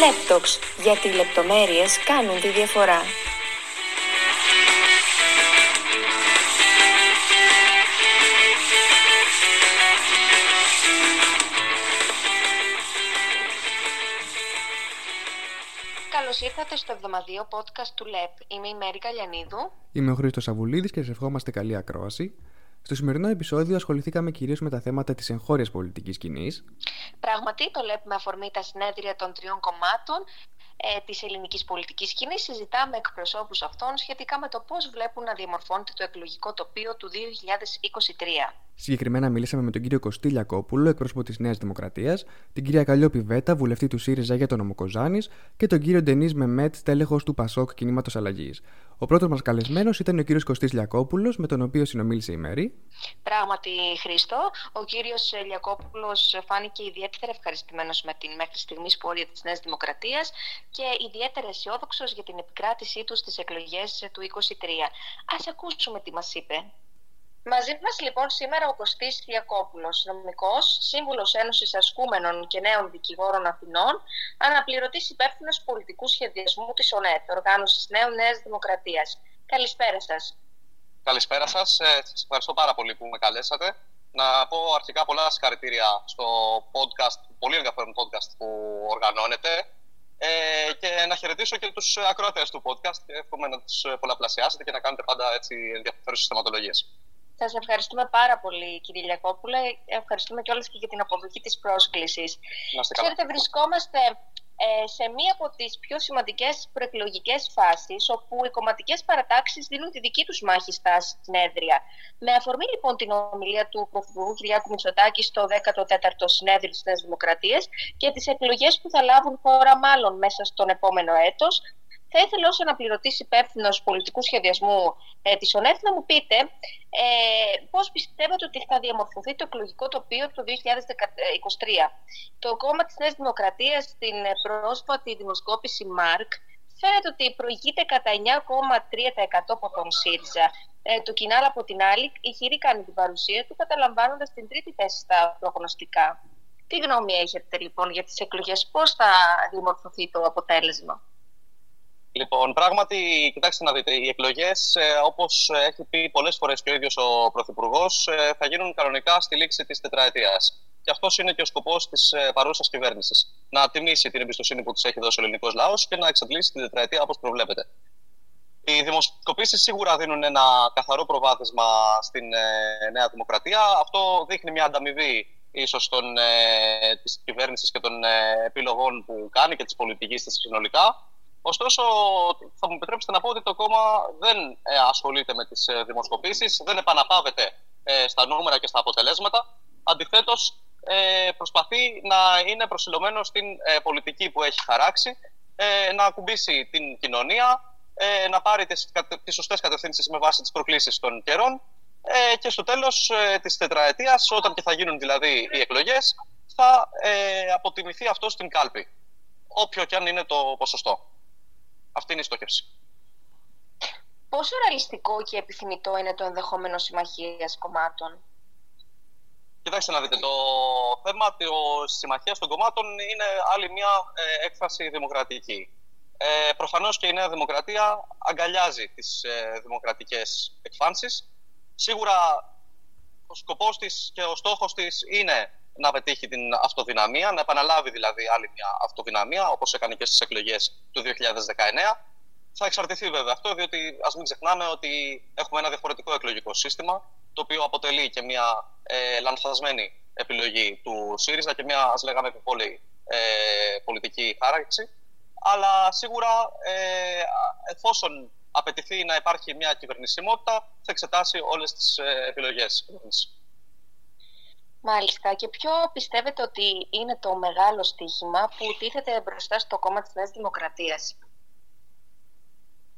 Λέπτοξ, γιατί οι λεπτομέρειες κάνουν τη διαφορά. Καλώς ήρθατε στο εβδομαδιαίο podcast του ΛΕΠ. Είμαι η Μέρη Καλιανίδου. Είμαι ο Χρήστος Αβουλίδης και σε ευχόμαστε καλή ακρόαση. Στο σημερινό επεισόδιο ασχοληθήκαμε κυρίως με τα θέματα της εγχώριας πολιτικής σκηνής. Πράγματι, το ΛΕΠ με αφορμή τα συνέδρια των τριών κομμάτων ε, της ελληνικής πολιτικής σκηνής, συζητάμε εκπροσώπους αυτών σχετικά με το πώς βλέπουν να διαμορφώνεται το εκλογικό τοπίο του 2023. Συγκεκριμένα, μιλήσαμε με τον κύριο Κωστή Λιακόπουλο, εκπρόσωπο της Νέας Δημοκρατίας, την κυρία Καλλιόπη Βέτα, βουλευτή του ΣΥΡΙΖΑ για τον Νομοκοζάνη και τον κύριο Ντενής Μεμέτ, τέλεχος του Πασόκ Κινήματος Αλλαγής. Ο πρώτος μας καλεσμένος ήταν ο κύριος Κωστής Λιακόπουλος, με τον οποίο συνομίλησε η Μέρη. Πράγματι, Χρήστο, ο κύριος Λιακόπουλος φάνηκε ιδιαίτερα ευχαριστημένος με την μέχρι στιγμής πορεία της Νέας Δημοκρατίας και ιδιαίτερα αισιόδοξος για την επικράτησή του στις εκλογές του 2023. Α ακούσουμε τι μας είπε. Μαζί μας λοιπόν σήμερα ο Κωστής Διακόπουλος, νομικός, σύμβουλος Ένωσης Ασκούμενων και Νέων Δικηγόρων Αθηνών, αναπληρωτής υπεύθυνος πολιτικού σχεδιασμού της ΟΝΕΤ, Οργάνωσης Νέων Νέας Δημοκρατίας. Καλησπέρα σας. Καλησπέρα σας. Ε, σας ευχαριστώ πάρα πολύ που με καλέσατε. Να πω αρχικά πολλά συγχαρητήρια στο podcast, πολύ ενδιαφέρον podcast που οργανώνετε ε, και να χαιρετήσω και τους ακροατές του podcast και εύχομαι να τους πολλαπλασιάσετε και να κάνετε πάντα έτσι ενδιαφέρουσες θεματολογίες. Σα ευχαριστούμε πάρα πολύ, κύριε Λιακόπουλε. Ευχαριστούμε κιόλας και για την αποδοχή της πρόσκλησης. Ξέρετε, βρισκόμαστε ε, σε μία από τις πιο σημαντικές προεκλογικές φάσεις, όπου οι κομματικές παρατάξεις δίνουν τη δική τους μάχη στα συνέδρια. Με αφορμή λοιπόν την ομιλία του Πρωθυπουργού Κυριάκου Μητσοτάκη στο 14ο συνέδριο της Νέας Δημοκρατίας και τις εκλογές που θα λάβουν χώρα μάλλον μέσα στον επόμενο έτος, θα ήθελα ως αναπληρωτής υπεύθυνο πολιτικού σχεδιασμού ε, της ΟΝΕΤ να μου πείτε ε, πώς πιστεύετε ότι θα διαμορφωθεί το εκλογικό τοπίο του 2023. Το κόμμα της Νέας Δημοκρατίας στην πρόσφατη δημοσκόπηση ΜΑΡΚ φαίνεται ότι προηγείται κατά 9,3% από τον ΣΥΡΙΖΑ. Ε, το Κινάλ από την άλλη, η Χειρή κάνει την παρουσία του, καταλαμβάνοντας την τρίτη θέση στα προγνωστικά. Τι γνώμη έχετε λοιπόν για τις εκλογές, πώς θα δημορφωθεί το αποτέλεσμα; Λοιπόν, πράγματι, κοιτάξτε να δείτε, οι εκλογές, ε, όπως έχει πει πολλές φορές και ο ίδιος ο Πρωθυπουργός, ε, θα γίνουν κανονικά στη λήξη της τετραετίας. Και αυτός είναι και ο σκοπός της ε, παρούσας κυβέρνησης. Να τιμήσει την εμπιστοσύνη που της έχει δώσει ο ελληνικός λαός και να εξαντλήσει την τετραετία όπως προβλέπεται. Οι δημοσκοπήσεις σίγουρα δίνουν ένα καθαρό προβάδισμα στην ε, Νέα Δημοκρατία. Αυτό δείχνει μια ανταμοιβή ίσως ε, της κυβέρνησης και των ε, επιλογών που κάνει και της πολιτικής της συνολικά. Ωστόσο, θα μου επιτρέψετε να πω ότι το κόμμα δεν ε, ασχολείται με τις ε, δημοσκοπήσεις, δεν επαναπάβεται ε, στα νούμερα και στα αποτελέσματα. Αντιθέτως, προσπαθεί να είναι προσιλωμένος στην πολιτική που έχει χαράξει, να ακουμπήσει την κοινωνία, να πάρει τις, τις σωστές κατευθύνσεις με βάση τις προκλήσεις των καιρών και στο τέλος της τετραετίας, όταν και θα γίνουν δηλαδή οι εκλογές, θα αποτιμηθεί αυτό στην κάλπη, όποιο και αν είναι το ποσοστό. Αυτή είναι η στόχευση. Πόσο ρεαλιστικό και επιθυμητό είναι το ενδεχόμενο συμμαχίας κομμάτων; Κοιτάξτε να δείτε, το θέμα της συμμαχίας των κομμάτων είναι άλλη μια ε, έκφραση δημοκρατική. Ε, προφανώς και η Νέα Δημοκρατία αγκαλιάζει τις ε, δημοκρατικές εκφάνσεις. Σίγουρα ο σκοπός της και ο στόχος της είναι να πετύχει την αυτοδυναμία, να επαναλάβει δηλαδή άλλη μια αυτοδυναμία, όπως έκανε και στις εκλογές του 2019. Θα εξαρτηθεί βέβαια αυτό, διότι ας μην ξεχνάμε ότι έχουμε ένα διαφορετικό εκλογικό σύστημα, το οποίο αποτελεί και μια ε, λανθασμένη επιλογή του ΣΥΡΙΖΑ και μια, ας λέγαμε, επιβολή ε, πολιτική χάραξη. Αλλά σίγουρα, ε, εφόσον απαιτηθεί να υπάρχει μια κυβερνησιμότητα, θα εξετάσει όλες τις ε, επιλογές. Μάλιστα. Και ποιο πιστεύετε ότι είναι το μεγάλο στίχημα που τίθεται μπροστά στο κόμμα της Νέας Δημοκρατίας;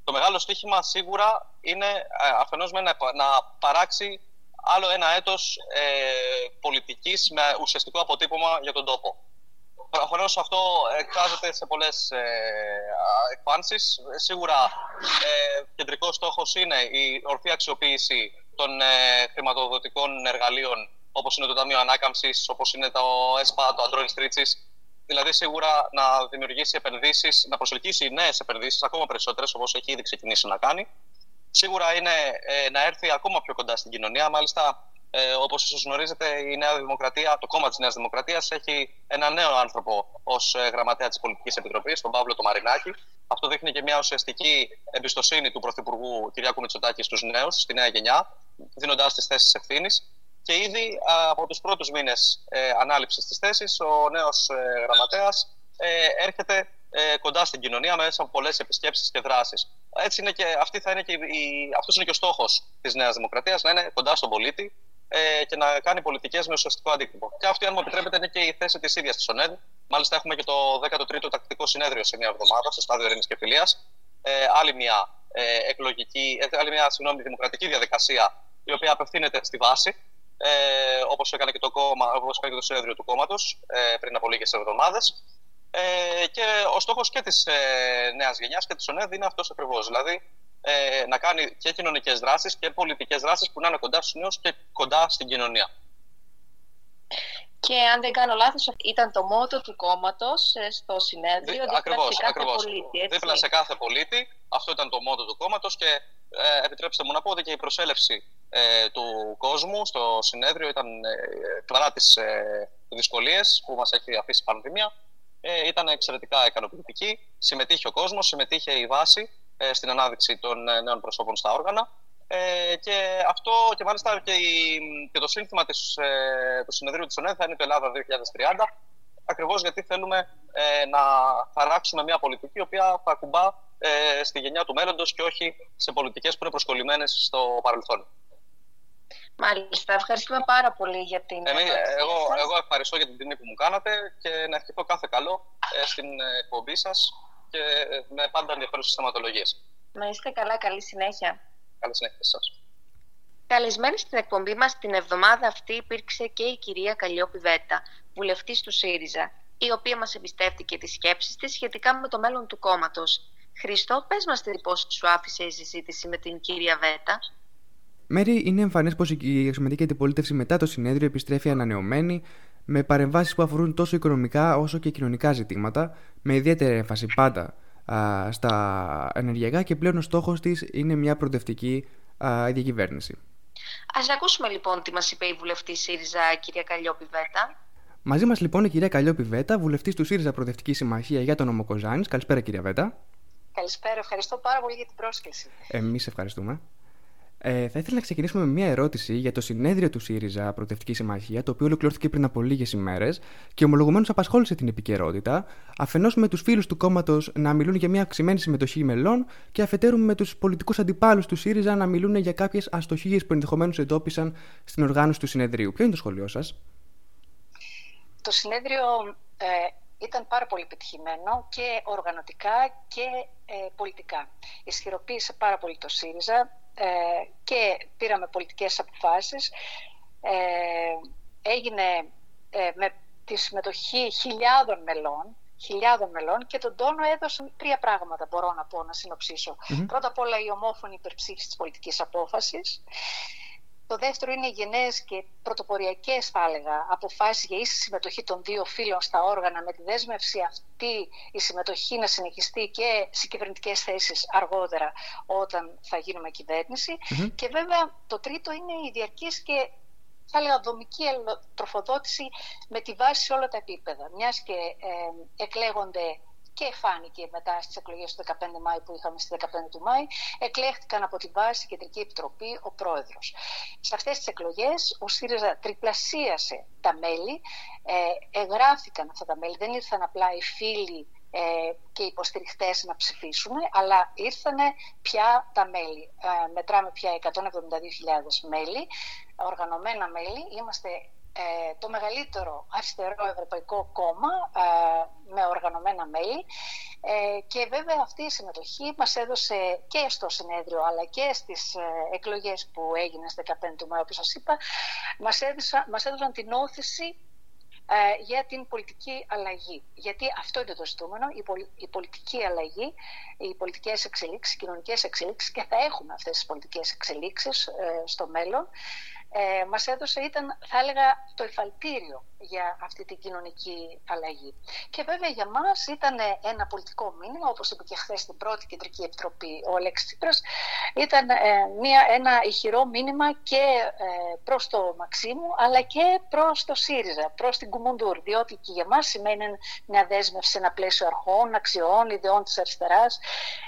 Το μεγάλο στίχημα σίγουρα είναι ε, αφενός με να, παράξει άλλο ένα έτος ε, πολιτικής με ουσιαστικό αποτύπωμα για τον τόπο. Προφανώ αυτό εκφράζεται σε πολλές ε, εκφάνσεις. Σίγουρα ε, κεντρικός στόχος είναι η ορθή αξιοποίηση των ε, χρηματοδοτικών εργαλείων όπως είναι το Ταμείο Ανάκαμψης, όπως είναι το ΕΣΠΑ, το Αντρόνι Τρίτσι, Δηλαδή, σίγουρα να δημιουργήσει επενδύσεις, να προσελκύσει νέες επενδύσεις, ακόμα περισσότερες, όπως έχει ήδη ξεκινήσει να κάνει. Σίγουρα είναι ε, να έρθει ακόμα πιο κοντά στην κοινωνία. Μάλιστα, ε, Όπως ίσως γνωρίζετε, η Νέα Δημοκρατία, το κόμμα της Νέας Δημοκρατίας, έχει ένα νέο άνθρωπο ως ε, γραμματέα της Πολιτικής Επιτροπής, τον Παύλο το Μαρινάκη. Αυτό δείχνει και μια ουσιαστική εμπιστοσύνη του Πρωθυπουργού Κυριάκου Μητσοτάκη στους νέους, στη νέα γενιά, δίνοντάς τι θέσεις ευθύνης. Και ήδη από τους πρώτους μήνες ε, ανάληψης της θέσης, ο νέος ε, γραμματέας ε, έρχεται ε, κοντά στην κοινωνία μέσα από πολλές επισκέψεις και δράσεις. Έτσι είναι και, αυτή θα είναι και η, αυτός είναι και ο στόχος της Νέας Δημοκρατίας, να είναι κοντά στον πολίτη ε, και να κάνει πολιτικές με ουσιαστικό αντίκτυπο. Και αυτή, αν μου επιτρέπετε, είναι και η θέση της ίδιας της ΟΝΕΔ. Μάλιστα, έχουμε και το 13ο τακτικό συνέδριο σε μια εβδομάδα, στο στάδιο Ειρήνης και Φιλίας. Ε, άλλη μια ε, εκλογική, ε, άλλη μια συγγνώμη, δημοκρατική διαδικασία η οποία απευθύνεται στη βάση ε, όπως έκανε και το, κόμμα, όπως έκανε και το συνέδριο του κόμματος ε, πριν από λίγες εβδομάδες. Ε, και ο στόχος και της ε, νέας γενιάς και της ΟΝΕΔ είναι αυτός ακριβώς. Δηλαδή ε, να κάνει και κοινωνικές δράσεις και πολιτικές δράσεις που να είναι κοντά στους νέους και κοντά στην κοινωνία. Και αν δεν κάνω λάθος, ήταν το μότο του κόμματος ε, στο συνέδριο, δίπλα ακριβώς, σε κάθε ακριβώς. πολίτη. Έτσι. Δίπλα σε κάθε πολίτη, αυτό ήταν το μότο του κόμματος και ε, επιτρέψτε μου να πω ότι και η προσέλευση ε, του κόσμου στο συνέδριο ήταν ε, παρά τις ε, δυσκολίες που μας έχει αφήσει η πανδημία ε, ήταν εξαιρετικά ικανοποιητική. Συμμετείχε ο κόσμος, συμμετείχε η βάση ε, στην ανάδειξη των ε, νέων προσώπων στα όργανα ε, και αυτό και μάλιστα και, η, και το σύνθημα της, ε, του συνεδρίου της ΟΝΕΔ θα είναι το Ελλάδα 2030 ακριβώς γιατί θέλουμε ε, να χαράξουμε μια πολιτική η οποία θα ακουμπά ε, στη γενιά του μέλλοντος και όχι σε πολιτικές που είναι προσκολλημένες στο παρελθόν. Μάλιστα, ευχαριστούμε πάρα πολύ για την Εμείς, εγώ, εγώ ευχαριστώ για την τιμή που μου κάνατε και να ευχηθώ κάθε καλό ε, στην εκπομπή σας και με πάντα ενδιαφέρουσες θεματολογίες. Να είστε καλά, καλή συνέχεια. Καλή συνέχεια σε εσάς. Καλεσμένη στην εκπομπή μας την εβδομάδα αυτή υπήρξε και η κυρία Καλλιόπη Βέτα, βουλευτής του ΣΥΡΙΖΑ, η οποία μας εμπιστεύτηκε τις σκέψεις της σχετικά με το μέλλον του κόμματος. Χριστό, πες μας τι σου άφησε η συζήτηση με την κυρία Βέτα; Μέρη, είναι εμφανές πως η αξιωματική αντιπολίτευση μετά το συνέδριο επιστρέφει ανανεωμένη, με παρεμβάσεις που αφορούν τόσο οικονομικά όσο και κοινωνικά ζητήματα, με ιδιαίτερη έμφαση πάντα α, στα ενεργειακά και πλέον ο στόχος της είναι μια προοδευτική διακυβέρνηση. Α ακούσουμε λοιπόν τι μας είπε η βουλευτή ΣΥΡΙΖΑ, κυρία Καλλιόπη Βέτα. Μαζί μας λοιπόν η κυρία Καλλιόπη Βέτα, βουλευτής του ΣΥΡΙΖΑ Προοδευτικής Συμμαχίας για τον Νομοκοζάνη. Καλησπέρα, κυρία Βέτα. Καλησπέρα, ευχαριστώ πάρα πολύ για την πρόσκληση. Εμείς ευχαριστούμε. Ε, θα ήθελα να ξεκινήσουμε με μια ερώτηση για το συνέδριο του ΣΥΡΙΖΑ Πρωτευτική Συμμαχία, το οποίο ολοκληρώθηκε πριν από λίγες ημέρες και ομολογουμένως απασχόλησε την επικαιρότητα, αφενός με τους φίλους του κόμματος να μιλούν για μια αυξημένη συμμετοχή μελών και αφετέρου με τους πολιτικούς αντιπάλους του ΣΥΡΙΖΑ να μιλούν για κάποιες αστοχίες που ενδεχομένως εντόπισαν στην οργάνωση του συνεδρίου. Ποιο είναι το σχολείο σας, Το συνέδριο ε, ήταν πάρα πολύ επιτυχημένο και οργανωτικά και ε, πολιτικά. Ισχυροποίησε πάρα πολύ το ΣΥΡΙΖΑ, ε, και πήραμε πολιτικές αποφάσεις. Ε, έγινε ε, με τη συμμετοχή χιλιάδων μελών χιλιάδων μελών και τον τόνο έδωσαν τρία πράγματα μπορώ να πω να συνοψισω Πρώτα απ' όλα η ομόφωνη υπερψήφιση της πολιτικής απόφασης. Το δεύτερο είναι οι γενναίες και πρωτοποριακές, θα έλεγα, αποφάσεις για ίση συμμετοχή των δύο φίλων στα όργανα, με τη δέσμευση αυτή η συμμετοχή να συνεχιστεί και σε κυβερνητικές θέσεις αργότερα, όταν θα γίνουμε Και βέβαια το τρίτο είναι η διαρκής και θα έλεγα δομική τροφοδότηση με τη βάση σε όλα τα επίπεδα. Μιας και ε, εκλέγονται και φάνηκε μετά στις εκλογές του 15 Μάη που είχαμε στις 15 του Μάη, εκλέχθηκαν από τη βάση Κεντρική Επιτροπή ο πρόεδρος. Σε αυτές τις εκλογές ο ΣΥΡΙΖΑ τριπλασίασε τα μέλη, ε, εγγράφηκαν αυτά τα μέλη, δεν ήρθαν απλά οι φίλοι ε, και οι υποστηριχτές να ψηφίσουν, αλλά ήρθαν πια τα μέλη. Ε, μετράμε πια 172.000 μέλη, οργανωμένα μέλη. Είμαστε ε, το μεγαλύτερο αριστερό ευρωπαϊκό κόμμα ε, με οργανωμένα μέλη ε, και βέβαια αυτή η συμμετοχή μας έδωσε και στο συνέδριο αλλά και στις εκλογές που έγιναν στις 15 του Μάη όπως σας είπα μας, έδωσαν, μας έδωσαν την όθηση για την πολιτική αλλαγή. Γιατί αυτό είναι το ζητούμενο, η, πολιτική αλλαγή, οι πολιτικές εξελίξεις, οι κοινωνικές εξελίξεις και θα έχουμε αυτές τις πολιτικές εξελίξεις στο μέλλον ε, μας έδωσε ήταν, θα έλεγα, το εφαλτήριο για αυτή την κοινωνική αλλαγή. Και βέβαια για μας ήταν ένα πολιτικό μήνυμα, όπως είπε και χθες στην πρώτη κεντρική επιτροπή ο Αλέξης Τσίπρας, ήταν ε, μια, ένα ηχηρό μήνυμα και ε, προς το Μαξίμου, αλλά και προς το ΣΥΡΙΖΑ, προς την Κουμουντούρ, διότι και για μας σημαίνει μια δέσμευση, ένα πλαίσιο αρχών, αξιών, ιδεών της αριστεράς,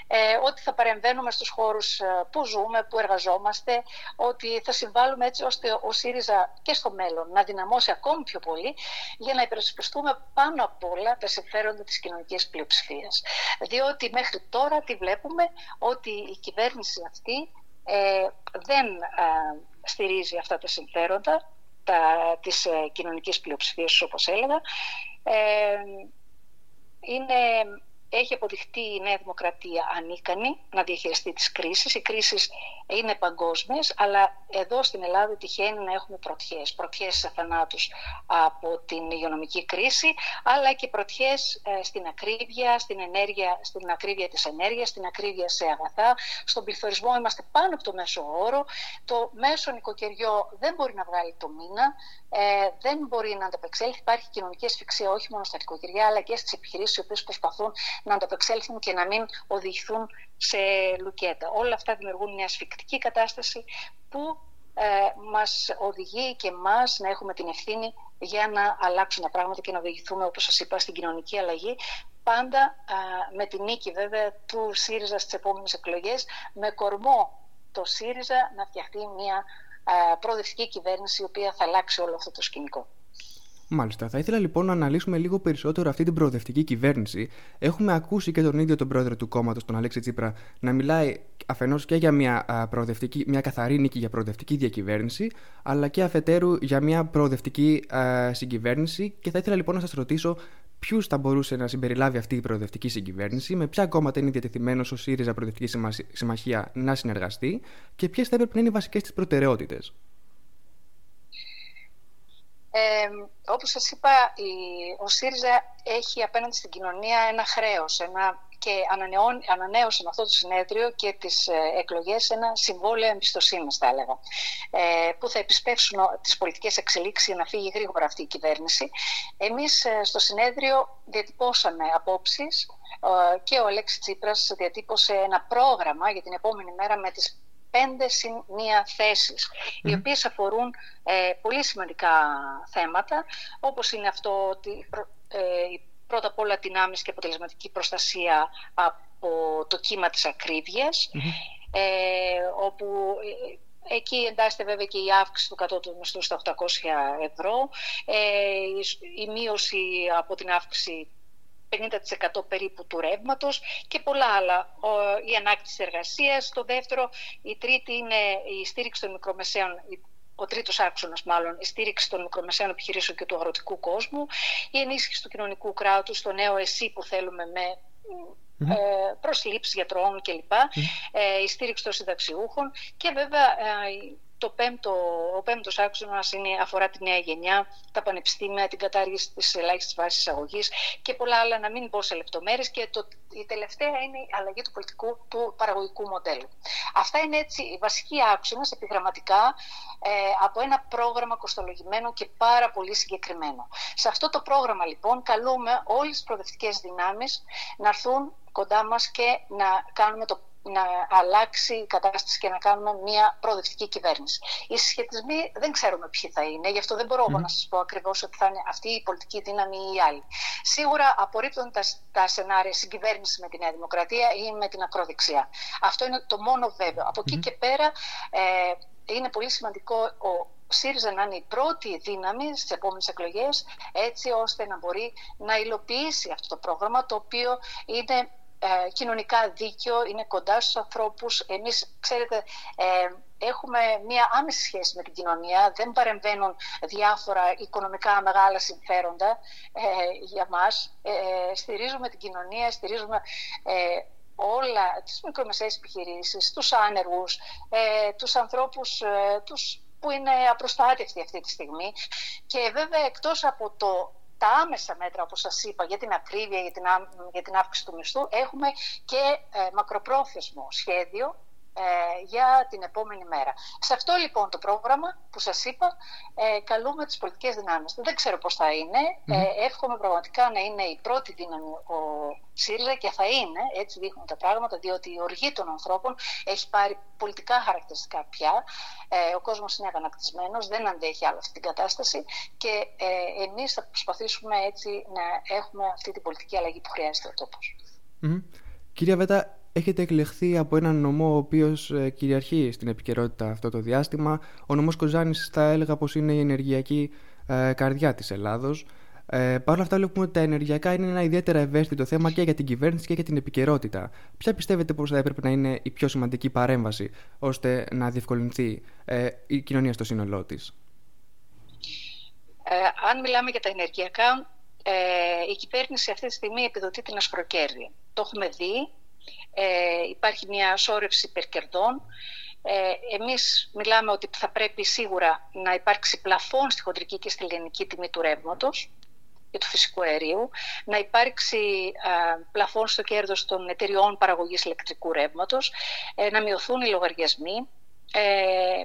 ε, ότι θα παρεμβαίνουμε στους χώρους ε, που ζούμε, που εργαζόμαστε, ότι θα συμβάλλουμε έτσι ώστε ο ΣΥΡΙΖΑ και στο μέλλον να δυναμώσει ακόμη πιο πολύ για να υπερασπιστούμε πάνω απ' όλα τα συμφέροντα της κοινωνικής πλειοψηφίας. Διότι μέχρι τώρα τι βλέπουμε ότι η κυβέρνηση αυτή ε, δεν ε, στηρίζει αυτά τα συμφέροντα τα, της ε, κοινωνικής πλειοψηφίας όπως έλεγα. Ε, είναι έχει αποδειχτεί η Νέα Δημοκρατία ανίκανη να διαχειριστεί τις κρίσεις. Οι κρίσεις είναι παγκόσμιες, αλλά εδώ στην Ελλάδα τυχαίνει να έχουμε πρωτιές. Πρωτιές σε θανάτους από την υγειονομική κρίση, αλλά και πρωτιές ε, στην ακρίβεια, στην, ενέργεια, στην ακρίβεια της ενέργειας, στην ακρίβεια σε αγαθά. Στον πληθωρισμό είμαστε πάνω από το μέσο όρο. Το μέσο νοικοκυριό δεν μπορεί να βγάλει το μήνα, ε, δεν μπορεί να ανταπεξέλθει. Υπάρχει κοινωνική ασφυξία όχι μόνο στα νοικοκυριά, αλλά και στις επιχειρήσεις οι οποίες προσπαθούν να ανταπεξέλθουν και να μην οδηγηθούν σε λουκέτα. Όλα αυτά δημιουργούν μια ασφικτική κατάσταση που ε, μας οδηγεί και μας να έχουμε την ευθύνη για να αλλάξουν τα πράγματα και να οδηγηθούμε, όπως σας είπα, στην κοινωνική αλλαγή πάντα με την νίκη βέβαια του ΣΥΡΙΖΑ στις επόμενες εκλογές με κορμό το ΣΥΡΙΖΑ να φτιαχτεί μια προοδευτική κυβέρνηση η οποία θα αλλάξει όλο αυτό το σκηνικό. Μάλιστα. Θα ήθελα λοιπόν να αναλύσουμε λίγο περισσότερο αυτή την προοδευτική κυβέρνηση. Έχουμε ακούσει και τον ίδιο τον πρόεδρο του κόμματος, τον Αλέξη Τσίπρα, να μιλάει αφενός και για μια, προοδευτική, μια καθαρή νίκη για προοδευτική διακυβέρνηση, αλλά και αφετέρου για μια προοδευτική συγκυβέρνηση. Και θα ήθελα λοιπόν να σας ρωτήσω ποιους θα μπορούσε να συμπεριλάβει αυτή η προοδευτική συγκυβέρνηση, με ποια κόμματα είναι διατεθειμένος ο ΣΥΡΙΖΑ Προοδευτικής Συμμαχία να συνεργαστεί και ποιες θα έπρεπε να είναι οι βασικές της προτεραιότητες. Ε, όπως σας είπα, η, ο ΣΥΡΙΖΑ έχει απέναντι στην κοινωνία ένα χρέος ένα, και ανανέωσε με αυτό το συνέδριο και τις ε, εκλογές ένα συμβόλαιο εμπιστοσύνης, θα έλεγα, ε, που θα επισπεύσουν τις πολιτικές εξελίξεις για να φύγει γρήγορα αυτή η κυβέρνηση. Εμείς ε, στο συνέδριο διατυπώσαμε απόψεις ε, και ο Αλέξης Τσίπρας διατύπωσε ένα πρόγραμμα για την επόμενη μέρα με τις πέντε συν μία θέσεις, οι οποίες αφορούν ε, πολύ σημαντικά θέματα, όπως είναι αυτό ότι ε, πρώτα απ' όλα την άμεση και αποτελεσματική προστασία από το κύμα της ακρίβειας, ε, όπου ε, Εκεί εντάσσεται βέβαια και η αύξηση του κατώτατου μισθού στα 800 ευρώ, η μείωση από την αύξηση 50% περίπου του ρεύματος και πολλά άλλα. Η ανάκτηση εργασίας. Το δεύτερο, η τρίτη είναι η στήριξη των μικρομεσαίων ο τρίτος άξονας, μάλλον, η στήριξη των μικρομεσαίων επιχειρήσεων και του αγροτικού κόσμου, η ενίσχυση του κοινωνικού κράτους, το νέο ΕΣΥ που θέλουμε με mm-hmm. ε, προσλήψεις γιατρών κλπ, ε, η στήριξη των συνταξιούχων και βέβαια ε, το πέμπτο, ο πέμπτος άξονα αφορά τη νέα γενιά, τα πανεπιστήμια, την κατάργηση της ελάχιστης βάσης εισαγωγής και πολλά άλλα, να μην πω σε λεπτομέρειες. Και το, η τελευταία είναι η αλλαγή του πολιτικού του παραγωγικού μοντέλου. Αυτά είναι έτσι οι βασικοί άξονες επιγραμματικά ε, από ένα πρόγραμμα κοστολογημένο και πάρα πολύ συγκεκριμένο. Σε αυτό το πρόγραμμα λοιπόν καλούμε όλες τις προοδευτικές δυνάμεις να έρθουν κοντά μας και να κάνουμε το να αλλάξει η κατάσταση και να κάνουμε μια προοδευτική κυβέρνηση. Οι συσχετισμοί δεν ξέρουμε ποιοι θα είναι, γι' αυτό δεν μπορώ mm. να σας πω ακριβώς ότι θα είναι αυτή η πολιτική δύναμη ή η άλλη. Σίγουρα απορρίπτουν τα, τα σενάρια συγκυβέρνηση με τη Νέα Δημοκρατία ή με την ακροδεξιά. Αυτό είναι το μόνο βέβαιο. Από εκεί και πέρα ε, είναι πολύ σημαντικό ο ΣΥΡΙΖΑ να είναι η πρώτη δύναμη στις επόμενες εκλογές, έτσι ώστε να μπορεί να υλοποιήσει αυτό το πρόγραμμα, το οποίο είναι ε, κοινωνικά δίκαιο, είναι κοντά στους ανθρώπους. Εμείς, ξέρετε, ε, έχουμε μία άμεση σχέση με την κοινωνία, δεν παρεμβαίνουν διάφορα οικονομικά μεγάλα συμφέροντα ε, για μας. Ε, στηρίζουμε την κοινωνία, στηρίζουμε όλα τις μικρομεσαίες επιχειρήσεις, τους άνεργους, τους ανθρώπους τους που είναι απροστάτευτοι αυτή τη στιγμή. Και βέβαια εκτός από το τα άμεσα μέτρα, όπως σας είπα, για την ακρίβεια, για την, για την αύξηση του μισθού, έχουμε και ε, μακροπρόθεσμο σχέδιο ε, για την επόμενη μέρα. Σε αυτό λοιπόν το πρόγραμμα που σας είπα ε, καλούμε τις πολιτικές δυνάμεις. Δεν ξέρω πώς θα είναι. Ε, εύχομαι πραγματικά να είναι η πρώτη δύναμη ο ΣΥΡΙΖΑ και θα είναι, έτσι δείχνουν τα πράγματα, διότι η οργή των ανθρώπων έχει πάρει πολιτικά χαρακτηριστικά πια. Ε, ο κόσμος είναι αγανακτισμένος, δεν αντέχει άλλο αυτή την κατάσταση και ε, εμείς θα προσπαθήσουμε έτσι να έχουμε αυτή την πολιτική αλλαγή που χρειάζεται ο τοπος Κυρία Βέτα, έχετε εκλεχθεί από έναν νομό ο οποίος ε, κυριαρχεί στην επικαιρότητα αυτό το διάστημα. Ο νομός Κοζάνης θα έλεγα πως είναι η ενεργειακή ε, καρδιά της Ελλάδος. Ε, Παρ' όλα αυτά, βλέπουμε ότι τα ενεργειακά είναι ένα ιδιαίτερα ευαίσθητο θέμα και για την κυβέρνηση και για την επικαιρότητα. Ποια πιστεύετε πως θα έπρεπε να είναι η πιο σημαντική παρέμβαση ώστε να διευκολυνθεί ε, η κοινωνία στο σύνολό της; Ε, αν μιλάμε για τα ενεργειακά, ε, η κυβέρνηση αυτή τη στιγμή επιδοτεί την ασχροκέρδη. Το έχουμε δει. Ε, υπάρχει μια σώρευση υπερκερδών. Ε, εμείς μιλάμε ότι θα πρέπει σίγουρα να υπάρξει πλαφόν στη χοντρική και στη λιανική τιμή του ρεύματος και του φυσικού αερίου, να υπάρξει πλαφόν στο κέρδος των εταιριών παραγωγής ηλεκτρικού ρεύματος, ε, να μειωθούν οι λογαριασμοί, ε,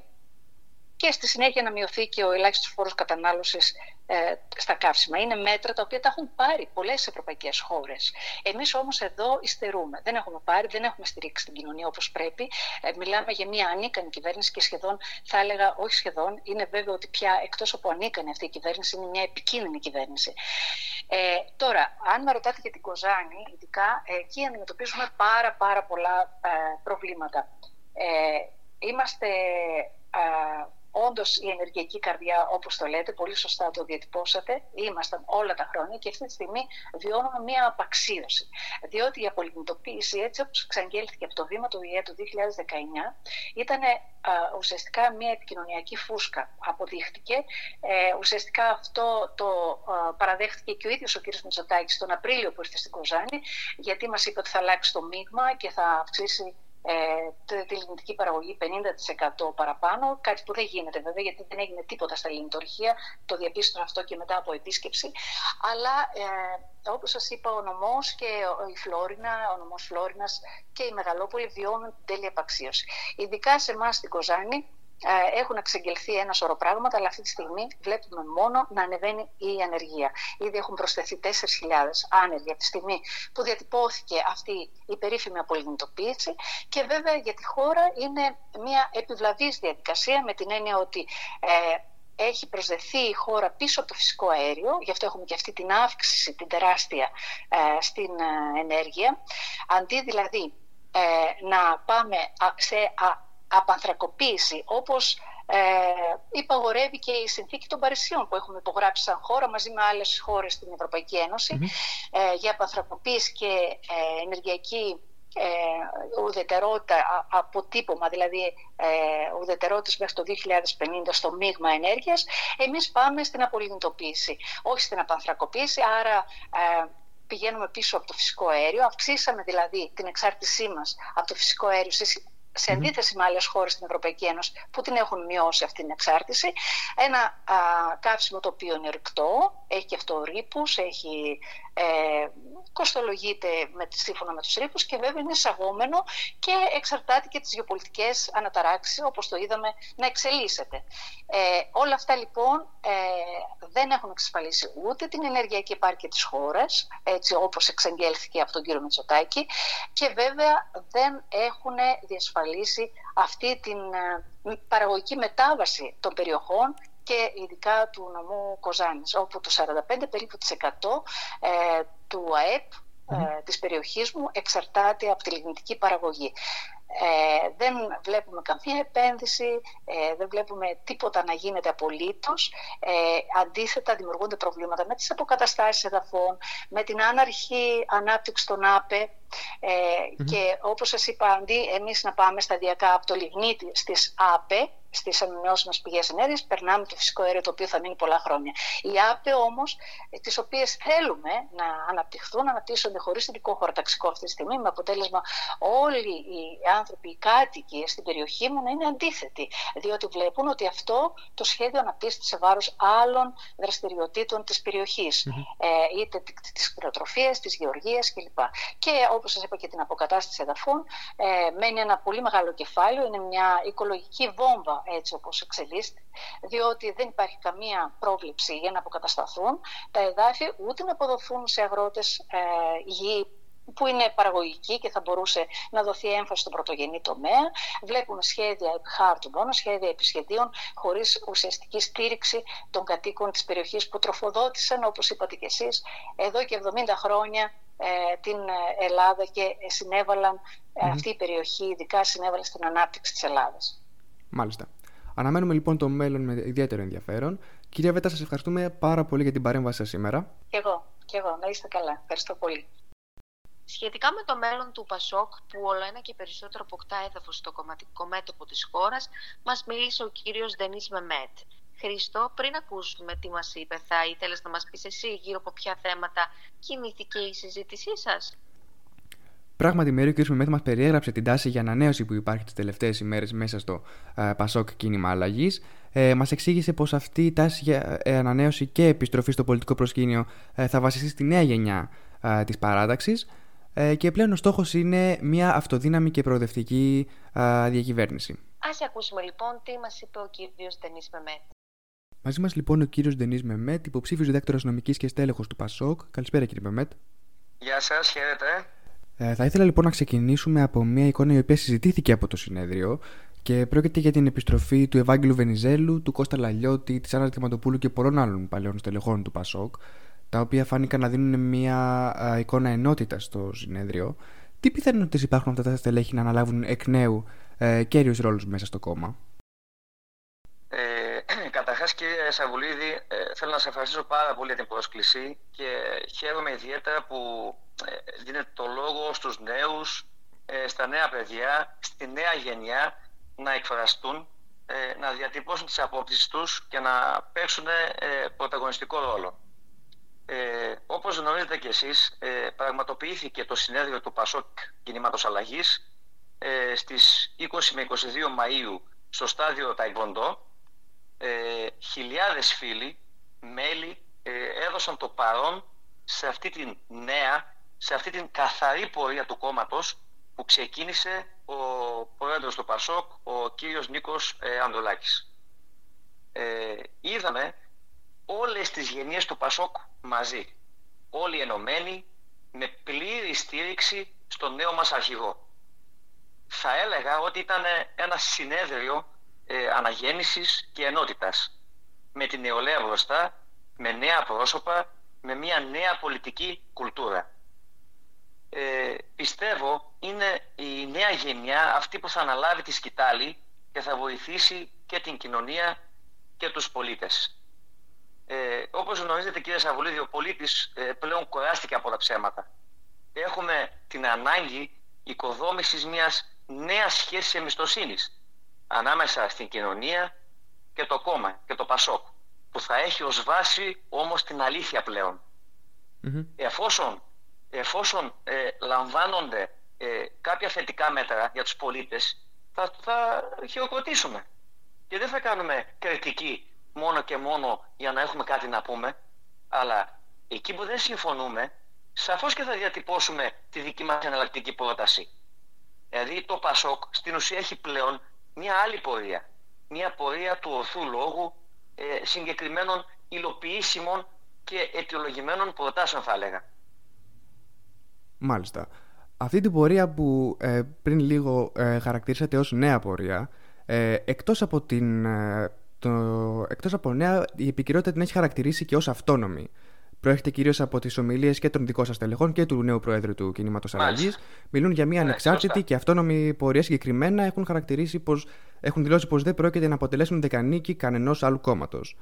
και στη συνέχεια να μειωθεί και ο ελάχιστος φόρος κατανάλωσης ε, στα καύσιμα. Είναι μέτρα τα οποία τα έχουν πάρει πολλές ευρωπαϊκές χώρες. Εμείς όμως εδώ υστερούμε. Δεν έχουμε πάρει, δεν έχουμε στηρίξει την κοινωνία όπως πρέπει. Ε, μιλάμε για μια ανίκανη κυβέρνηση και σχεδόν, θα έλεγα, όχι σχεδόν, είναι βέβαιο ότι πια εκτός από ανίκανη αυτή η κυβέρνηση είναι μια επικίνδυνη κυβέρνηση. Ε, τώρα, αν με ρωτάτε για την Κοζάνη, ειδικά εκεί αντιμετωπίζουμε πάρα, πάρα πολλά ε, προβλήματα. Ε, είμαστε όντως η ενεργειακή καρδιά, όπως το λέτε, πολύ σωστά το διατυπώσατε, ήμασταν όλα τα χρόνια και αυτή τη στιγμή βιώνουμε μία απαξίωση. Διότι η απολυμνητοποίηση, έτσι όπως εξαγγέλθηκε από το βήμα του ΙΕ το 2019, ήταν ουσιαστικά μία επικοινωνιακή φούσκα. Αποδείχτηκε. Ε, ουσιαστικά αυτό το παραδέχτηκε και ο ίδιος ο κ. Μητσοτάκης τον Απρίλιο που ήρθε στην Κοζάνη, γιατί μας είπε ότι θα αλλάξει το μείγμα και θα αυξήσει ε, τη λιγνητική παραγωγή 50% παραπάνω, κάτι που δεν γίνεται βέβαια γιατί δεν έγινε τίποτα στα λιγνητορχεία, το διαπίστωνα αυτό και μετά από επίσκεψη, αλλά ε, όπως σας είπα ο νομός και η Φλόρινα, ο νομός Φλόρινας και η Μεγαλόπολη βιώνουν την τέλεια επαξίωση. Ειδικά σε εμάς στην Κοζάνη ε, έχουν εξεγγελθεί ένα σωρό πράγματα, αλλά αυτή τη στιγμή βλέπουμε μόνο να ανεβαίνει η ανεργία. Ήδη έχουν προσθεθεί 4.000 άνεργοι από τη στιγμή που διατυπώθηκε αυτή η περίφημη απολυμνητοποίηση και βέβαια για τη χώρα είναι μια επιβλαβής διαδικασία με την έννοια ότι ε, έχει προσδεθεί η χώρα πίσω από το φυσικό αέριο, γι' αυτό έχουμε και αυτή την αύξηση, την τεράστια ε, στην ενέργεια. Αντί δηλαδή να πάμε σε απανθρακοποίηση, όπως ε, υπαγορεύει και η συνθήκη των Παρισιών που έχουμε υπογράψει σαν χώρα μαζί με άλλες χώρες στην Ευρωπαϊκή ε, για απανθρακοποίηση και ε, ενεργειακή ε, ουδετερότητα, αποτύπωμα, δηλαδή ε, ουδετερότητας μέχρι το 2050 στο μείγμα ενέργειας, εμείς πάμε στην απολυνητοποίηση, όχι στην απανθρακοποίηση, άρα ε, πηγαίνουμε πίσω από το φυσικό αέριο, αυξήσαμε δηλαδή την εξάρτησή μας από το φυσικό αέριο σε αντίθεση με άλλες χώρες στην Ευρωπαϊκή Ένωση που την έχουν μειώσει αυτή την εξάρτηση. Ένα α, καύσιμο το οποίο είναι ρηκτό, έχει και αυτό ρήπου, έχει ε, κοστολογείται με, σύμφωνα με τους ρήπους και βέβαια είναι εισαγόμενο και εξαρτάται και τις γεωπολιτικές αναταράξεις όπως το είδαμε να εξελίσσεται. Ε, όλα αυτά λοιπόν ε, δεν έχουν εξασφαλίσει ούτε την ενεργειακή επάρκεια της χώρας έτσι όπως εξαγγέλθηκε από τον κύριο Μητσοτάκη και βέβαια δεν έχουν διασφαλίσει αυτή την ε, παραγωγική μετάβαση των περιοχών και ειδικά του νομού Κοζάνης, όπου το 45 περίπου ε, του ΑΕΠ ε, της περιοχής μου εξαρτάται από τη λιγνητική παραγωγή. Ε, δεν βλέπουμε καμία επένδυση, ε, δεν βλέπουμε τίποτα να γίνεται απολύτως. Ε, αντίθετα δημιουργούνται προβλήματα με τις αποκαταστάσεις εδαφών, με την άναρχη ανάπτυξη των ΑΠΕ και όπως σας είπα, αντί εμείς να πάμε σταδιακά από το λιγνίτη στις ΑΠΕ, στις ανανεώσιμες πηγές ενέργειας, περνάμε το φυσικό αέριο το οποίο θα μείνει πολλά χρόνια. Οι ΑΠΕ όμως, ε, τις οποίες θέλουμε να αναπτυχθούν, αναπτύσσονται χωρίς ειδικό χωροταξικό αυτή τη στιγμή, με αποτέλεσμα όλοι οι άνθρωποι, οι κάτοικοι στην περιοχή μου να είναι αντίθετοι. Διότι βλέπουν ότι αυτό το σχέδιο αναπτύσσεται σε βάρος άλλων δραστηριοτήτων της περιοχής. Mm-hmm. Ε, είτε της κτηνοτροφίας, της γεωργίας κλπ. Και όπως σας είπα και την αποκατάσταση εδαφών, ε, μένει ένα πολύ μεγάλο κεφάλαιο, είναι μια οικολογική βόμβα έτσι όπως εξελίσσεται, διότι δεν υπάρχει καμία πρόβλεψη για να αποκατασταθούν τα εδάφη, ούτε να αποδοθούν σε αγρότες ε, γη που είναι παραγωγική και θα μπορούσε να δοθεί έμφαση στον πρωτογενή τομέα. Βλέπουν σχέδια επί χάρτου μόνο, σχέδια επισχεδίων, χωρίς ουσιαστική στήριξη των κατοίκων της περιοχής που τροφοδότησαν, όπως είπατε κι εσείς, εδώ και 70 χρόνια ε, την Ελλάδα και συνέβαλαν mm-hmm. αυτή η περιοχή, ειδικά συνέβαλε στην ανάπτυξη της Ελλάδας. Μάλιστα. Αναμένουμε λοιπόν το μέλλον με ιδιαίτερο ενδιαφέρον. Κυρία Βέτα, σας ευχαριστούμε πάρα πολύ για την παρέμβαση σας σήμερα. Και εγώ, και εγώ. Να είστε καλά. Ευχαριστώ πολύ. Σχετικά με το μέλλον του Πασόκ, που όλο ένα και περισσότερο αποκτά έδαφος στο κομματικό μέτωπο της χώρας, μας μίλησε ο κύριος Δενής Μεμέτ. Χρήστο, πριν ακούσουμε τι μας είπε, θα ήθελες να μας πεις εσύ γύρω από ποια θέματα κινήθηκε η συζήτησή σας; Πράγματι, Μέριο, ο κ. Μεμέθ μας περιέγραψε την τάση για ανανέωση που υπάρχει τις τελευταίες ημέρες μέσα στο ε, Πασόκ κίνημα αλλαγής. Ε, μας εξήγησε πως αυτή η τάση για ε, ανανέωση και επιστροφή στο πολιτικό προσκήνιο ε, θα βασιστεί στη νέα γενιά ε, της παράταξης. Ε, και πλέον ο στόχος είναι μια αυτοδύναμη και προοδευτική διακυβέρνηση. Α ακούσουμε λοιπόν τι μας είπε ο κ. Ντενή Μεμέτ. Μαζί μας λοιπόν ο κύριος Ντενή Μεμέτ, υποψήφιος διδάκτορας νομικής και στέλεχος του Πασόκ. Καλησπέρα κύριε Μεμέτ. Γεια σας, χαίρετε. Ε, θα ήθελα λοιπόν να ξεκινήσουμε από μια εικόνα η οποία συζητήθηκε από το συνέδριο και πρόκειται για την επιστροφή του Ευάγγελου Βενιζέλου, του Κώστα Λαλιώτη, της Άννας Διαματοπούλου και πολλών άλλων παλαιών στελεχών του Πασόκ, τα οποία φάνηκαν να δίνουν μια εικόνα ενότητα στο συνέδριο. Τι πιθανότητες υπάρχουν αυτά τα στελέχη να αναλάβουν εκ νέου ε, κέριους ρόλους μέσα στο κόμμα; Καταρχάς, κύριε Σαβουλίδη, ε, θέλω να σα ευχαριστήσω πάρα πολύ για την πρόσκληση και χαίρομαι ιδιαίτερα που ε, δίνετε το λόγο στους νέους, ε, στα νέα παιδιά, στη νέα γενιά να εκφραστούν, ε, να διατυπώσουν τις απόψεις τους και να παίξουν ε, πρωταγωνιστικό ρόλο. Ε, όπως γνωρίζετε κι εσείς, ε, πραγματοποιήθηκε το συνέδριο του ΠΑΣΟΚ Κινήματος Αλλαγής ε, στις 20 με 22 Μαΐου στο στάδιο Ταϊβοντό ε, χιλιάδες φίλοι, μέλη ε, έδωσαν το παρόν σε αυτή την νέα, σε αυτή την καθαρή πορεία του κόμματος που ξεκίνησε ο πρόεδρος του Πασόκ, ο κύριος Νίκος ε, Ανδολάκης. Ε, είδαμε όλες τις γενιές του Πασόκ μαζί, όλοι ενωμένοι, με πλήρη στήριξη στον νέο μας αρχηγό. Θα έλεγα ότι ήταν ένα συνέδριο ε, αναγέννησης και ενότητας. Με την νεολαία μπροστά, με νέα πρόσωπα, με μια νέα πολιτική κουλτούρα. Ε, πιστεύω είναι η νέα γενιά αυτή που θα αναλάβει τη σκητάλη και θα βοηθήσει και την κοινωνία και τους πολίτες. Ε, όπως γνωρίζετε κύριε Σαβουλίδη, ο πολίτης ε, πλέον κουράστηκε από τα ψέματα. Έχουμε την ανάγκη οικοδόμησης μιας νέας σχέσης εμπιστοσύνης ανάμεσα στην κοινωνία και το κόμμα και το Πασόκ που θα έχει ως βάση όμως την αλήθεια Εφόσον, εφόσον ε, λαμβάνονται ε, κάποια θετικά μέτρα για τους πολίτες θα, θα χειροκροτήσουμε και δεν θα κάνουμε κριτική μόνο και μόνο για να έχουμε κάτι να πούμε αλλά εκεί που δεν συμφωνούμε σαφώς και θα διατυπώσουμε τη δική μας εναλλακτική πρόταση. Δηλαδή το ΠΑΣΟΚ στην ουσία έχει πλέον μια άλλη πορεία. Μια πορεία του ορθού λόγου ε, συγκεκριμένων υλοποιήσιμων και αιτιολογημένων προτάσεων θα έλεγα. Μάλιστα. Αυτή την πορεία που ε, πριν λίγο ε, χαρακτηρίσατε ως νέα πορεία, ε, εκτός, από την, ε, το, εκτός από νέα, η επικυρότητα την έχει χαρακτηρίσει και ως αυτόνομη προέρχεται κυρίως από τις ομιλίες και των δικών σας τελεχών και του νέου Προέδρου του Κινήματος Αλλαγής. Μιλούν για μια ανεξάρτητη και αυτόνομη πορεία. Συγκεκριμένα έχουν, χαρακτηρίσει πως, έχουν δηλώσει πως δεν πρόκειται να αποτελέσουν δεκανίκη κανενός άλλου κόμματος.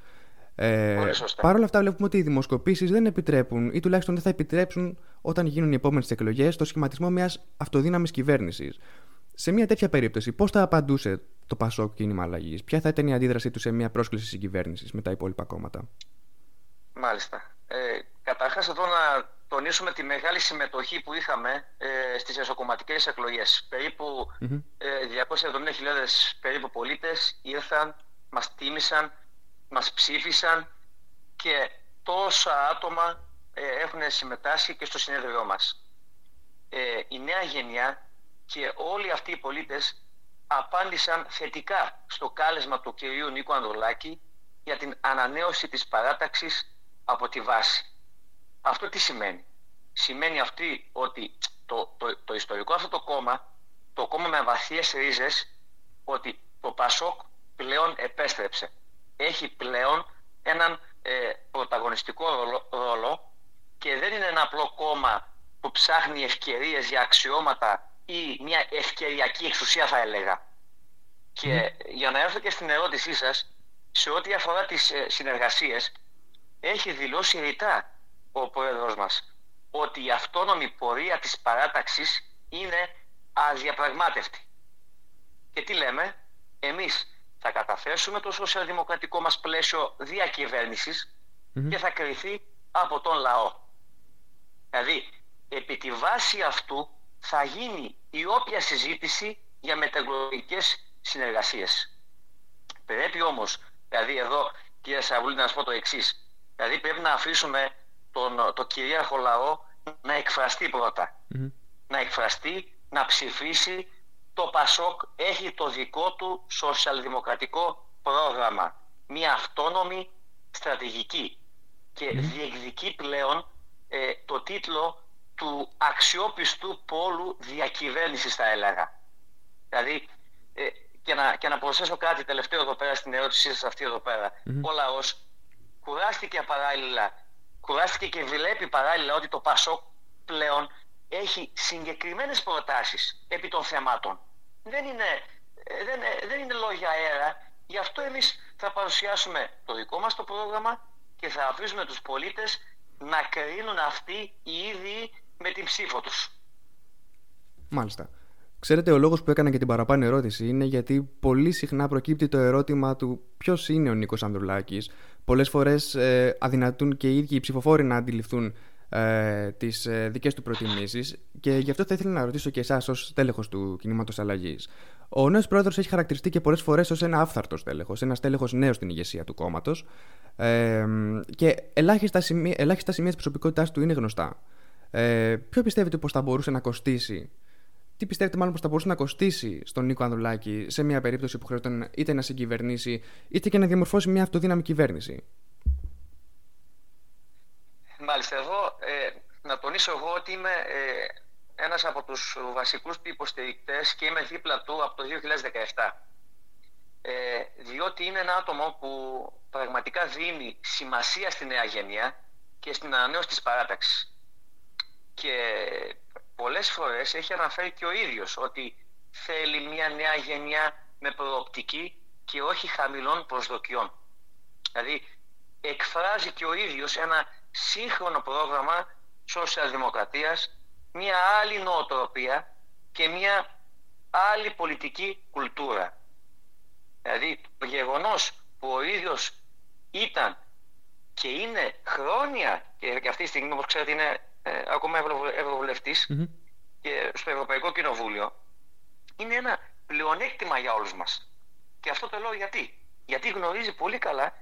Ε, Παρ' όλα αυτά, βλέπουμε ότι οι δημοσκοπήσεις δεν επιτρέπουν ή τουλάχιστον δεν θα επιτρέψουν όταν γίνουν οι επόμενες εκλογές το σχηματισμό μιας αυτοδύναμης κυβέρνησης. Σε μια τέτοια περίπτωση, πώς θα απαντούσε το Πασόκ κίνημα αλλαγής, Ποια θα ήταν η αντίδρασή του σε μια πρόσκληση συγκυβέρνηση με τα υπόλοιπα κόμματα; Μάλιστα. Ε, Καταρχάς, εδώ να τονίσουμε τη μεγάλη συμμετοχή που είχαμε ε, στις εσωκομματικές εκλογές. Περίπου mm-hmm. ε, 270.000 περίπου πολίτες ήρθαν, μας τίμησαν, μας ψήφισαν και τόσα άτομα ε, έχουν συμμετάσχει και στο συνέδριό μας. Ε, η νέα γενιά και όλοι αυτοί οι πολίτες απάντησαν θετικά στο κάλεσμα του κυρίου Νίκο Ανδρουλάκη για την ανανέωση της παράταξης από τη βάση. Αυτό τι σημαίνει; Σημαίνει αυτή ότι το, το, το ιστορικό αυτό το κόμμα, το κόμμα με βαθιές ρίζες, ότι το Πασόκ πλέον επέστρεψε. Έχει πλέον έναν ε, πρωταγωνιστικό ρόλο, και δεν είναι ένα απλό κόμμα που ψάχνει ευκαιρίες για αξιώματα ή μια ευκαιριακή εξουσία θα έλεγα. Και για να έρθω και στην ερώτησή σας, σε ό,τι αφορά τις ε, συνεργασίες, έχει δηλώσει ρητά ο πρόεδρος μας ότι η αυτόνομη πορεία της παράταξης είναι αδιαπραγμάτευτη. Και τι λέμε, εμείς θα καταθέσουμε το σοσιαλδημοκρατικό μας πλαίσιο και θα κριθεί από τον λαό. Δηλαδή, επί τη βάση αυτού θα γίνει η όποια συζήτηση για μεταγλωτικές συνεργασίες. Πρέπει όμως, δηλαδή εδώ κύριε Σαβούλη να σας πω το εξής, δηλαδή πρέπει να αφήσουμε τον, το κυρίαρχο λαό να εκφραστεί Να εκφραστεί, να ψηφίσει. Το Πασόκ έχει το δικό του σοσιαλδημοκρατικό πρόγραμμα. Μια αυτόνομη στρατηγική. Και διεκδικεί πλέον ε, το τίτλο του αξιόπιστου πόλου διακυβέρνησης θα έλεγα. Δηλαδή, ε, και, να, και να προσθέσω κάτι τελευταίο εδώ πέρα στην ερώτησή σας αυτή εδώ πέρα. Ο λαός κουράστηκε παράλληλα κουράστηκε και βλέπει παράλληλα ότι το ΠΑΣΟΚ πλέον έχει συγκεκριμένες προτάσεις επί των θεμάτων. Δεν είναι, ε, δεν, ε, δεν είναι λόγια αέρα. Γι' αυτό εμείς θα παρουσιάσουμε το δικό μας το πρόγραμμα και θα αφήσουμε τους πολίτες να κρίνουν αυτοί οι ίδιοι με την ψήφο τους. Μάλιστα. Ξέρετε, ο λόγος που έκανα και την παραπάνω ερώτηση είναι γιατί πολύ συχνά προκύπτει το ερώτημα του ποιος είναι ο Νίκος Ανδρουλάκης. Πολλές φορές ε, αδυνατούν και οι ίδιοι οι ψηφοφόροι να αντιληφθούν ε, τις ε, δικές του προτιμήσεις και γι' αυτό θα ήθελα να ρωτήσω και εσάς ως τέλεχο του κινήματος αλλαγής. Ο νέος πρόεδρος έχει χαρακτηριστεί και πολλές φορές ως ένα άφθαρτος τέλεχο, ένα τέλεχο νέος στην ηγεσία του κόμματος ε, και ελάχιστα σημεία, ελάχιστα σημεία της προσωπικότητάς του είναι γνωστά. Ε, ποιο πιστεύετε πως θα μπορούσε να κοστίσει τι πιστεύετε μάλλον πως θα μπορούσε να κοστίσει στον Νίκο Ανδρουλάκη σε μια περίπτωση που χρειαζόταν είτε να συγκυβερνήσει είτε και να διαμορφώσει μια αυτοδύναμη κυβέρνηση; Μάλιστα, εδώ ε, να τονίσω εγώ ότι είμαι ε, ένας από τους βασικούς υποστηρικτές και είμαι δίπλα του από το 2017. Ε, διότι είναι ένα άτομο που πραγματικά δίνει σημασία στη νέα γενιά και στην ανανέωση της παράταξης. Και πολλές φορές έχει αναφέρει και ο ίδιος ότι θέλει μια νέα γενιά με προοπτική και όχι χαμηλών προσδοκιών. Δηλαδή εκφράζει και ο ίδιος ένα σύγχρονο πρόγραμμα σοσιαλδημοκρατίας, μια άλλη νοοτροπία και μια άλλη πολιτική κουλτούρα. Δηλαδή το γεγονός που ο ίδιος ήταν και είναι χρόνια και αυτή τη στιγμή όπως ξέρετε είναι ε, ακόμα ευρωβουλευτής και στο Ευρωπαϊκό Κοινοβούλιο είναι ένα πλεονέκτημα για όλους μας. Και αυτό το λέω γιατί. Γιατί γνωρίζει πολύ καλά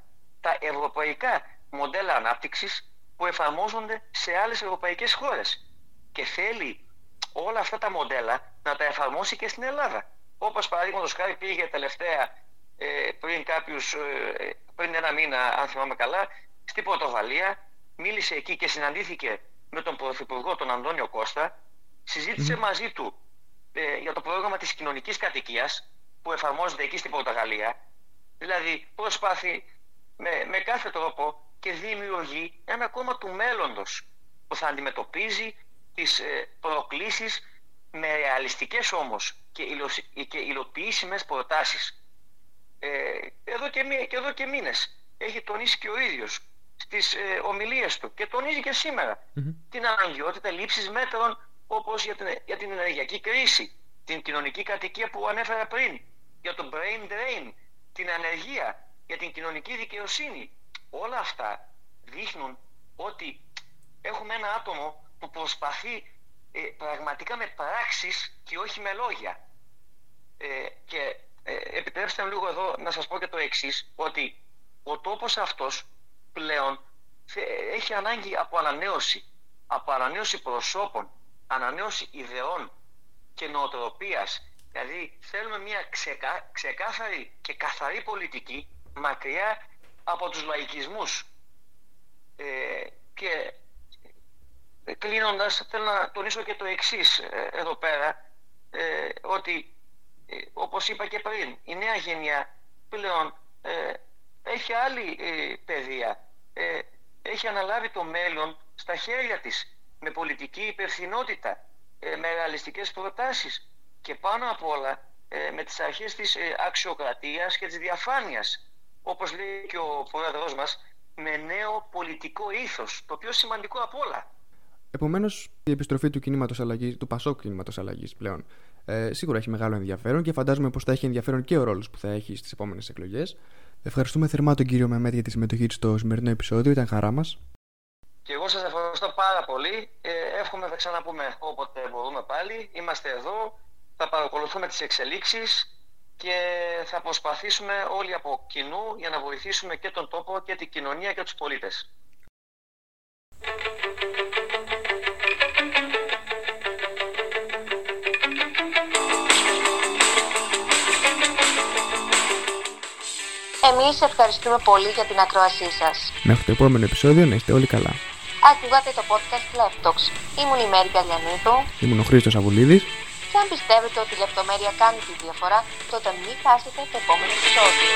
τα ευρωπαϊκά μοντέλα ανάπτυξης που εφαρμόζονται σε άλλες ευρωπαϊκές χώρες. Και θέλει όλα αυτά τα μοντέλα να τα εφαρμόσει και στην Ελλάδα. Όπως παραδείγματος χάρη πήγε τελευταία ε, πριν, κάποιους, ε, πριν ένα μήνα, αν θυμάμαι καλά, στην Πορτογαλία, μίλησε εκεί και συναντήθηκε με τον Πρωθυπουργό τον Αντώνιο Κώστα συζήτησε μαζί του ε, για το πρόγραμμα της κοινωνικής κατοικίας που εφαρμόζεται εκεί στην Πορτογαλία δηλαδή προσπάθει με, με κάθε τρόπο και δημιουργεί ένα κόμμα του μέλλοντος που θα αντιμετωπίζει τις ε, προκλήσεις με ρεαλιστικές όμως και, υλο, και υλοποιήσιμες προτάσεις. Ε, εδώ, και, και εδώ και μήνες έχει τονίσει και ο ίδιος στις ε, ομιλίες του και τονίζει και σημερα την αναγκαιότητα λήψης μέτρων όπως για την, για την ενεργειακή κρίση, την κοινωνική κατοικία που ανέφερα πριν, για το brain drain, την ανεργία, για την κοινωνική δικαιοσύνη. Όλα αυτά δείχνουν ότι έχουμε ένα άτομο που προσπαθεί ε, πραγματικά με πράξεις και όχι με λόγια. Ε, και ε, επιτρέψτε μου λίγο εδώ να σας πω και το εξής, ότι ο τόπος αυτός πλέον έχει ανάγκη από ανανέωση, από ανανέωση προσώπων, ανανέωση ιδεών και νοοτροπίας. Δηλαδή θέλουμε μια ξεκάθαρη και καθαρή πολιτική μακριά από τους λαϊκισμούς. Ε, και ε, κλείνοντας θέλω να τονίσω και το εξής ε, εδώ πέρα ε, ότι όπως είπα και πριν η νέα γενιά πλέον έχει άλλη παιδεία έχει αναλάβει το μέλλον στα χέρια της με πολιτική υπευθυνότητα με ρεαλιστικές προτάσεις και πάνω απ' όλα με τις αρχές της αξιοκρατίας και της διαφάνειας όπως λέει και ο πρόεδρος μας με νέο πολιτικό ήθος το πιο σημαντικό απ' όλα Επομένως, η επιστροφή του κινήματος αλλαγής, του Πασόκ κινήματος αλλαγής πλέον, ε, σίγουρα έχει μεγάλο ενδιαφέρον και φαντάζομαι πως θα έχει ενδιαφέρον και ο ρόλος που θα έχει στις επόμενες εκλογές. Ευχαριστούμε θερμά τον κύριο Μεμέτ για τη συμμετοχή του στο σημερινό επεισόδιο. Ήταν χαρά μας. Και εγώ σας ευχαριστώ πάρα πολύ. Ε, εύχομαι θα ξαναπούμε όποτε μπορούμε πάλι. Είμαστε εδώ. Θα παρακολουθούμε τις εξελίξεις και θα προσπαθήσουμε όλοι από κοινού για να βοηθήσουμε και τον τόπο και την κοινωνία και τους πολίτες. Εμείς ευχαριστούμε πολύ για την ακρόασή σας. Μέχρι το επόμενο επεισόδιο να είστε όλοι καλά. Ακούγατε το podcast Laptox. Ήμουν η Μέρη Καλιανίδου. Ήμουν ο Χρήστος Αβουλίδης. Και αν πιστεύετε ότι η λεπτομέρεια κάνει τη διαφορά, τότε μην χάσετε το επόμενο επεισόδιο.